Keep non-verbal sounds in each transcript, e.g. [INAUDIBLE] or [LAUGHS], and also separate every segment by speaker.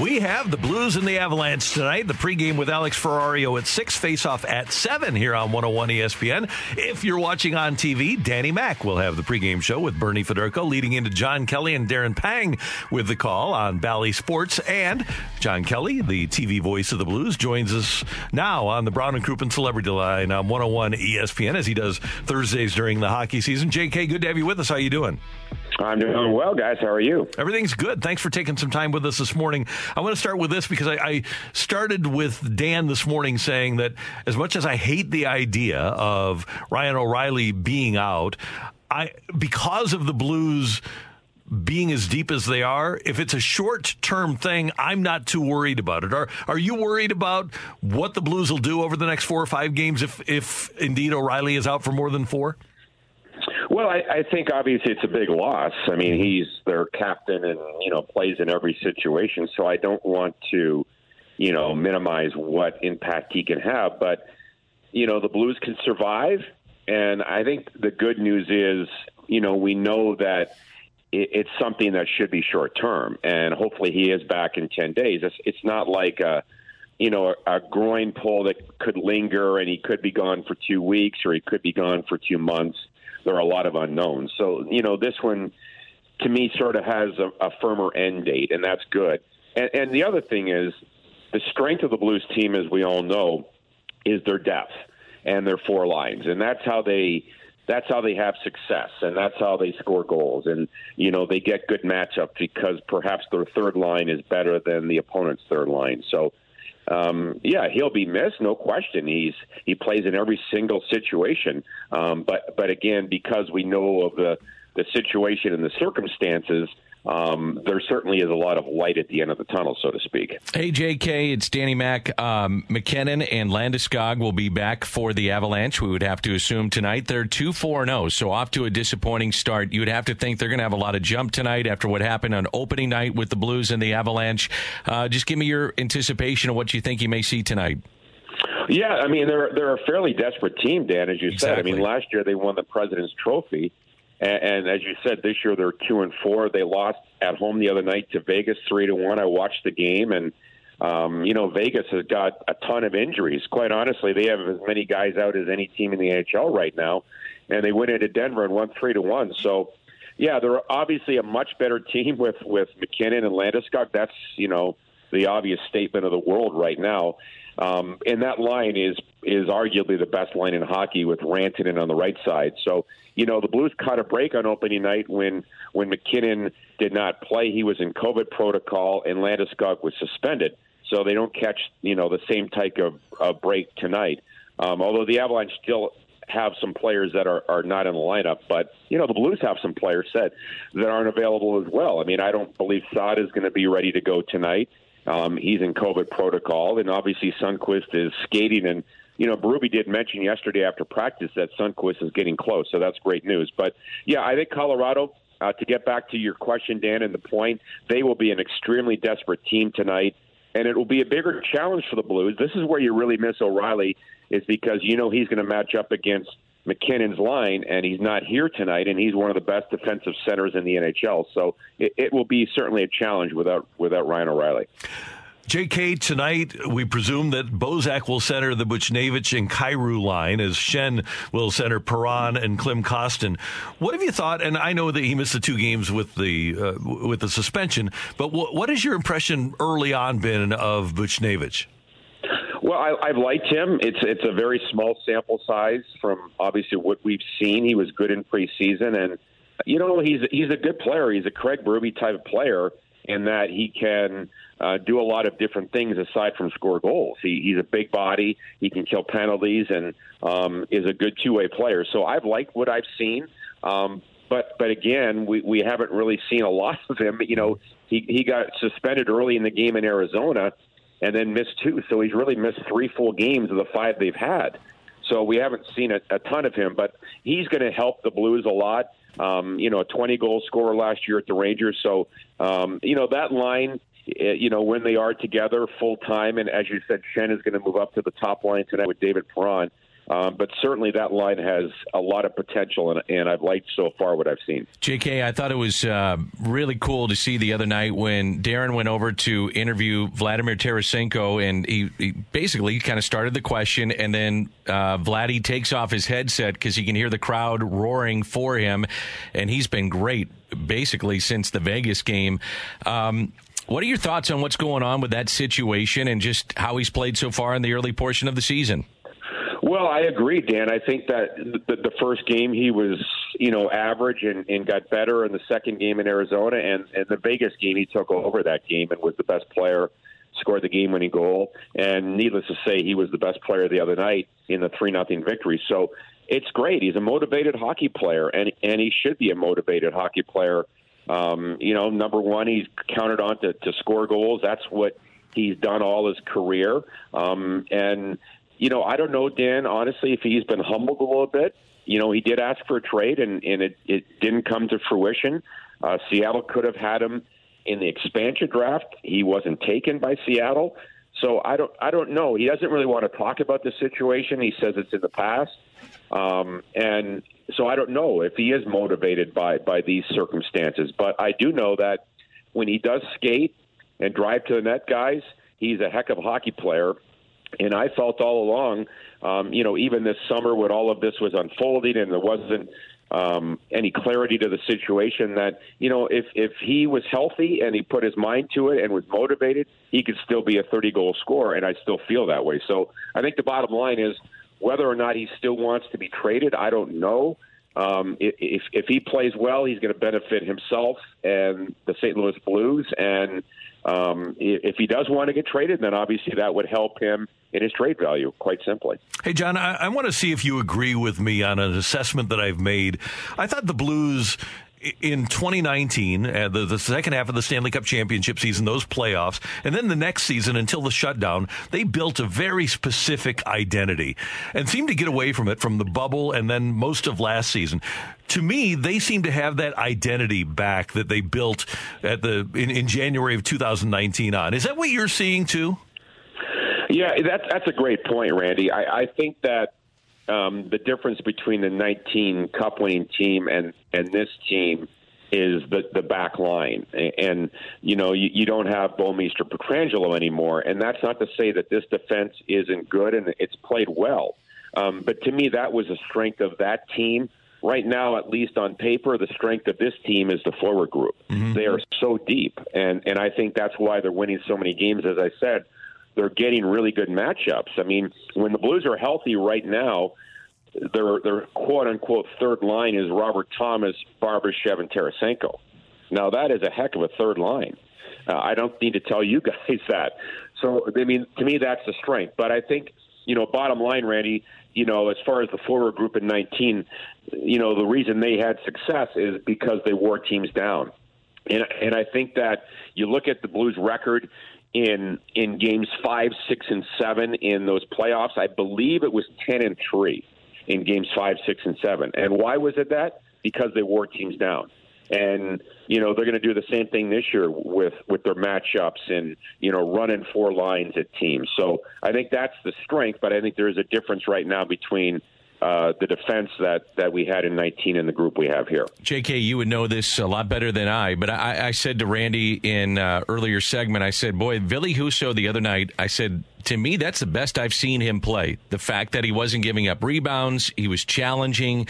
Speaker 1: We have the Blues and the Avalanche tonight. The pregame with Alex Ferrario at 6, face-off at 7 here on 101 ESPN. If you're watching on TV, Danny Mack will have the pregame show with Bernie Federko, leading into John Kelly and Darren Pang with the call on Bally Sports. And John Kelly, the TV voice of the Blues, joins us now on the Brown and Crouppen Celebrity Line on 101 ESPN as he does Thursdays during the hockey season. JK, good to have you with us. How you doing?
Speaker 2: I'm doing well, guys. How are you?
Speaker 1: Everything's good. Thanks for taking some time with us this morning. I want to start with this because I, I, started with Dan this morning saying that as much as I hate the idea of Ryan O'Reilly being out, I because of the Blues being as deep as they are, if it's a short term thing, I'm not too worried about it. Are are you worried about what the Blues will do over the next four or five games if if indeed O'Reilly is out for more than four?
Speaker 2: Well, I, I think obviously it's a big loss. I mean, he's their captain and you know plays in every situation. So I don't want to, you know, minimize what impact he can have. But you know, the Blues can survive, and I think the good news is, you know, we know that it, it's something that should be short term, and hopefully he is back in ten days. It's, it's not like a you know, a, a groin pull that could linger and he could be gone for two weeks or he could be gone for two months there are a lot of unknowns. So, you know, this one to me sort of has a, a firmer end date, and that's good. And, and the other thing is the strength of the Blues team, as we all know, is their depth and their four lines, and that's how they that's how they have success and that's how they score goals and you know they get good matchups because perhaps their third line is better than the opponent's third line so um, yeah, he'll be missed, no question. He's he plays in every single situation, um, but but again, because we know of the the situation and the circumstances, um, there certainly is a lot of light at the end of the tunnel, so to speak.
Speaker 3: Hey, JK, it's Danny Mack. Um, MacKinnon and Landeskog will be back for the Avalanche. We would have to assume tonight they're 2 4 0, so off to a disappointing start. You would have to think they're going to have a lot of jump tonight after what happened on opening night with the Blues and the Avalanche. Uh, just give me your anticipation of what you think you may see tonight.
Speaker 2: Yeah, I mean they're they're a fairly desperate team, Dan. As you exactly. said, I mean last year they won the President's Trophy, and, and as you said, this year they're two and four. They lost at home the other night to Vegas three to one. I watched the game, and um, you know Vegas has got a ton of injuries. Quite honestly, they have as many guys out as any team in the NHL right now, and they went into Denver and won three to one. So. Yeah, they're obviously a much better team with with MacKinnon and Landeskog. That's you know the obvious statement of the world right now. Um, and that line is is arguably the best line in hockey with Rantanen on the right side. So you know the Blues caught a break on opening night when when MacKinnon did not play. He was in COVID protocol and Landeskog was suspended. So they don't catch you know the same type of, of break tonight. Um, although the Avalanche still have some players that are, are not in the lineup, but you know the Blues have some players said that aren't available as well. I mean, I don't believe Saad is going to be ready to go tonight. Um, he's in COVID protocol, and obviously Sundqvist is skating. And you know, Berube did mention yesterday after practice that Sundqvist is getting close, so that's great news. But yeah, I think Colorado. Uh, to get back to your question, Dan, and the point, they will be an extremely desperate team tonight, and it will be a bigger challenge for the Blues. This is where you really miss O'Reilly, is because you know he's going to match up against MacKinnon's line, and he's not here tonight, and he's one of the best defensive centers in the NHL. So it, it will be certainly a challenge without without Ryan O'Reilly.
Speaker 1: JK, tonight we presume that Bozak will center the Buchnevich and Kyrou line as Schenn will center Perron and Klim Kostin. What have you thought? And I know that he missed the two games with the uh, with the suspension, but what, what has your impression early on been of Buchnevich?
Speaker 2: Well, I, I've liked him. It's it's a very small sample size from obviously what we've seen. He was good in preseason, and you know he's he's a good player. He's a Craig Berube type of player in that he can uh, do a lot of different things aside from score goals. He, he's a big body. He can kill penalties and um, is a good two way player. So I've liked what I've seen. Um, but but again, we, we haven't really seen a lot of him. You know, he he got suspended early in the game in Arizona, and then missed two. So he's really missed three full games of the five they've had. So we haven't seen a, a ton of him, but he's going to help the Blues a lot. Um, you know, a 20 goal scorer last year at the Rangers. So, um, you know, that line, eh, you know, when they are together full time, and as you said, Schenn is going to move up to the top line tonight with David Perron. Um, but certainly that line has a lot of potential, and, and, I've liked so far what I've seen.
Speaker 3: JK, I thought it was uh, really cool to see the other night when Darren went over to interview Vladimir Tarasenko, and he, he basically kind of started the question, and then uh, Vladdy takes off his headset because he can hear the crowd roaring for him, and he's been great basically since the Vegas game. Um, what are your thoughts on what's going on with that situation and just how he's played so far in the early portion of the season?
Speaker 2: Well, I agree, Dan. I think that the, the first game he was, you know, average and, and got better in the second game in Arizona, and, and the Vegas game he took over that game and was the best player, scored the game-winning goal, and needless to say, he was the best player the other night in the three nothing victory. So it's great. He's a motivated hockey player, and and he should be a motivated hockey player. Um, you know, number one, he's counted on to, to score goals. That's what he's done all his career. Um, and you know, I don't know, Dan, honestly, if he's been humbled a little bit. You know, he did ask for a trade, and, and it, it didn't come to fruition. Uh, Seattle could have had him in the expansion draft. He wasn't taken by Seattle. So I don't, I don't know. He doesn't really want to talk about the situation. He says it's in the past, um, and so I don't know if he is motivated by by these circumstances. But I do know that when he does skate and drive to the net, guys, he's a heck of a hockey player, and I felt all along, um, you know, even this summer when all of this was unfolding and there wasn't um, any clarity to the situation, that you know, if if he was healthy and he put his mind to it and was motivated, he could still be a 30 goal scorer, and I still feel that way. So I think the bottom line is whether or not he still wants to be traded, I don't know. Um, if if he plays well, he's going to benefit himself and the St. Louis Blues. And um, if he does want to get traded, then obviously that would help him in his trade value, quite simply.
Speaker 1: Hey, John, I, I want to see if you agree with me on an assessment that I've made. I thought the Blues in 2019, uh, the, the second half of the Stanley Cup championship season, those playoffs, and then the next season until the shutdown, they built a very specific identity and seemed to get away from it from the bubble and then most of last season. To me, they seem to have that identity back that they built at the in, in January of 2019 on. Is that what you're seeing too?
Speaker 2: Yeah, that's that's a great point, Randy. I, I think that um, the difference between the 19 Cup winning team and and this team is the the back line, and you know you, you don't have Bouwmeester Pietrangelo anymore, and that's not to say that this defense isn't good and it's played well, um, but to me that was a strength of that team. Right now, at least on paper, the strength of this team is the forward group. Mm-hmm. They are so deep, and and I think that's why they're winning so many games. As I said, they're getting really good matchups. I mean, when the Blues are healthy right now, their their quote unquote third line is Robert Thomas, Barbashev, and Tarasenko. Now that is a heck of a third line. Uh, I don't need to tell you [LAUGHS] guys that. So I mean, to me, that's the strength. But I think you know, bottom line, Randy, you know, as far as the forward group in 19, you know, the reason they had success is because they wore teams down. And and I think that you look at the Blues record in in games five, six, and seven in those playoffs. I believe it was ten and three in games five, six, and seven. And why was it that? Because they wore teams down. And you know they're going to do the same thing this year with with their matchups and you know running four lines at teams. So I think that's the strength, but I think there is a difference right now between uh, the defense that, that we had in 19 in the group we have here.
Speaker 3: JK, you would know this a lot better than I, but I, I said to Randy in uh, earlier segment, I said, boy, Ville Husso the other night, I said, to me, that's the best I've seen him play. The fact that he wasn't giving up rebounds, he was challenging,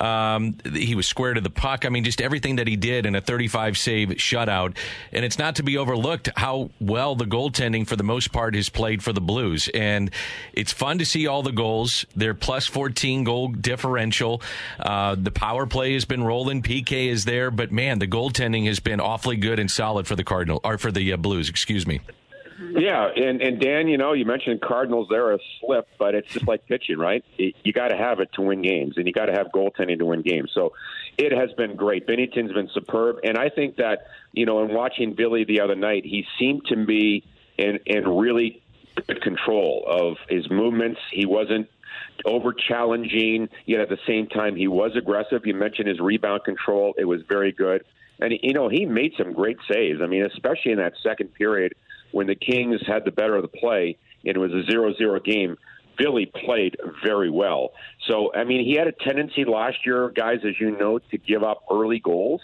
Speaker 3: um, he was square to the puck. I mean, just everything that he did in a 35 save shutout. And it's not to be overlooked how well the goaltending, for the most part, has played for the Blues. And it's fun to see all the goals. They're plus 14 goal differential. Uh, the power play has been rolling. PK is there, but man, the goaltending has been awfully good and solid for the Cardinal or for the uh, Blues. Excuse me. [LAUGHS]
Speaker 2: Yeah, and and Dan, you know, you mentioned Cardinals. They're a slip, but it's just like pitching, right? You got to have it to win games, and you got to have goaltending to win games. So it has been great. Binnington's been superb, and I think that you know, in watching Billy the other night, he seemed to be in in really good control of his movements. He wasn't over challenging, yet at the same time he was aggressive. You mentioned his rebound control; it was very good. And you know he made some great saves. I mean, especially in that second period when the Kings had the better of the play and it was a zero-zero game. Billy played very well. So, I mean, he had a tendency last year, guys, as you know, to give up early goals,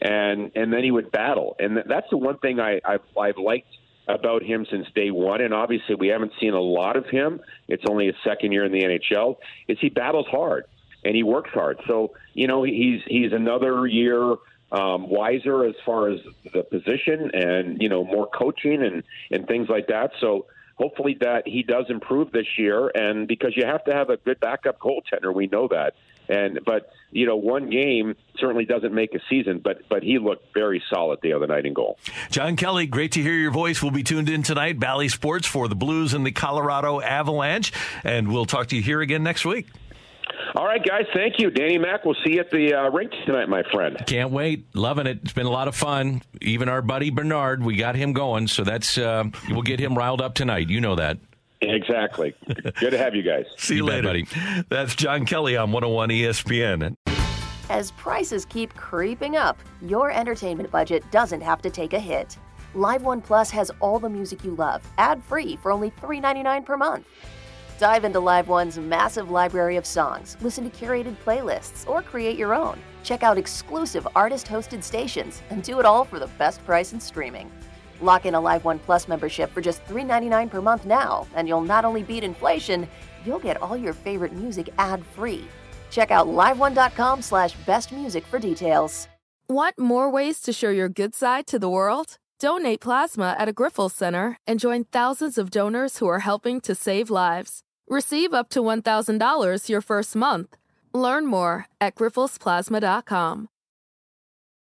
Speaker 2: and and then he would battle. And that's the one thing I, I've, I've liked about him since day one. And obviously, we haven't seen a lot of him. It's only his second year in the NHL. Is he battles hard and he works hard. So, you know, he's he's another year um, wiser as far as the position and you know more coaching and and things like that. So hopefully that he does improve this year. And because you have to have a good backup goaltender, we know that. And but you know one game certainly doesn't make a season, but but he looked very solid the other night in goal.
Speaker 1: John Kelly, great to hear your voice. We'll be tuned in tonight, Bally Sports for the Blues and the Colorado Avalanche, and we'll talk to you here again next week.
Speaker 2: All right, guys. Thank you. Danny Mack, we'll see you at the uh, rink tonight, my friend.
Speaker 3: Can't wait. Loving it. It's been a lot of fun. Even our buddy Bernard, we got him going. So that's, uh, we'll get him riled up tonight. You know that.
Speaker 2: Exactly. Good to have you guys. [LAUGHS]
Speaker 1: see you, you later. buddy. That's John Kelly on 101 ESPN.
Speaker 4: As prices keep creeping up, your entertainment budget doesn't have to take a hit. Live One Plus has all the music you love, ad free for only $3.99 per month. Dive into Live One's massive library of songs, listen to curated playlists, or create your own. Check out exclusive artist hosted stations and do it all for the best price in streaming. Lock in a Live One Plus membership for just $3.99 per month now, and you'll not only beat inflation, you'll get all your favorite music ad free. Check out liveone.com slash bestmusic for details.
Speaker 5: Want more ways to show your good side to the world? Donate plasma at a Grifols Center and join thousands of donors who are helping to save lives. Receive up to $1,000 your first month. Learn more at grifolsplasma.com.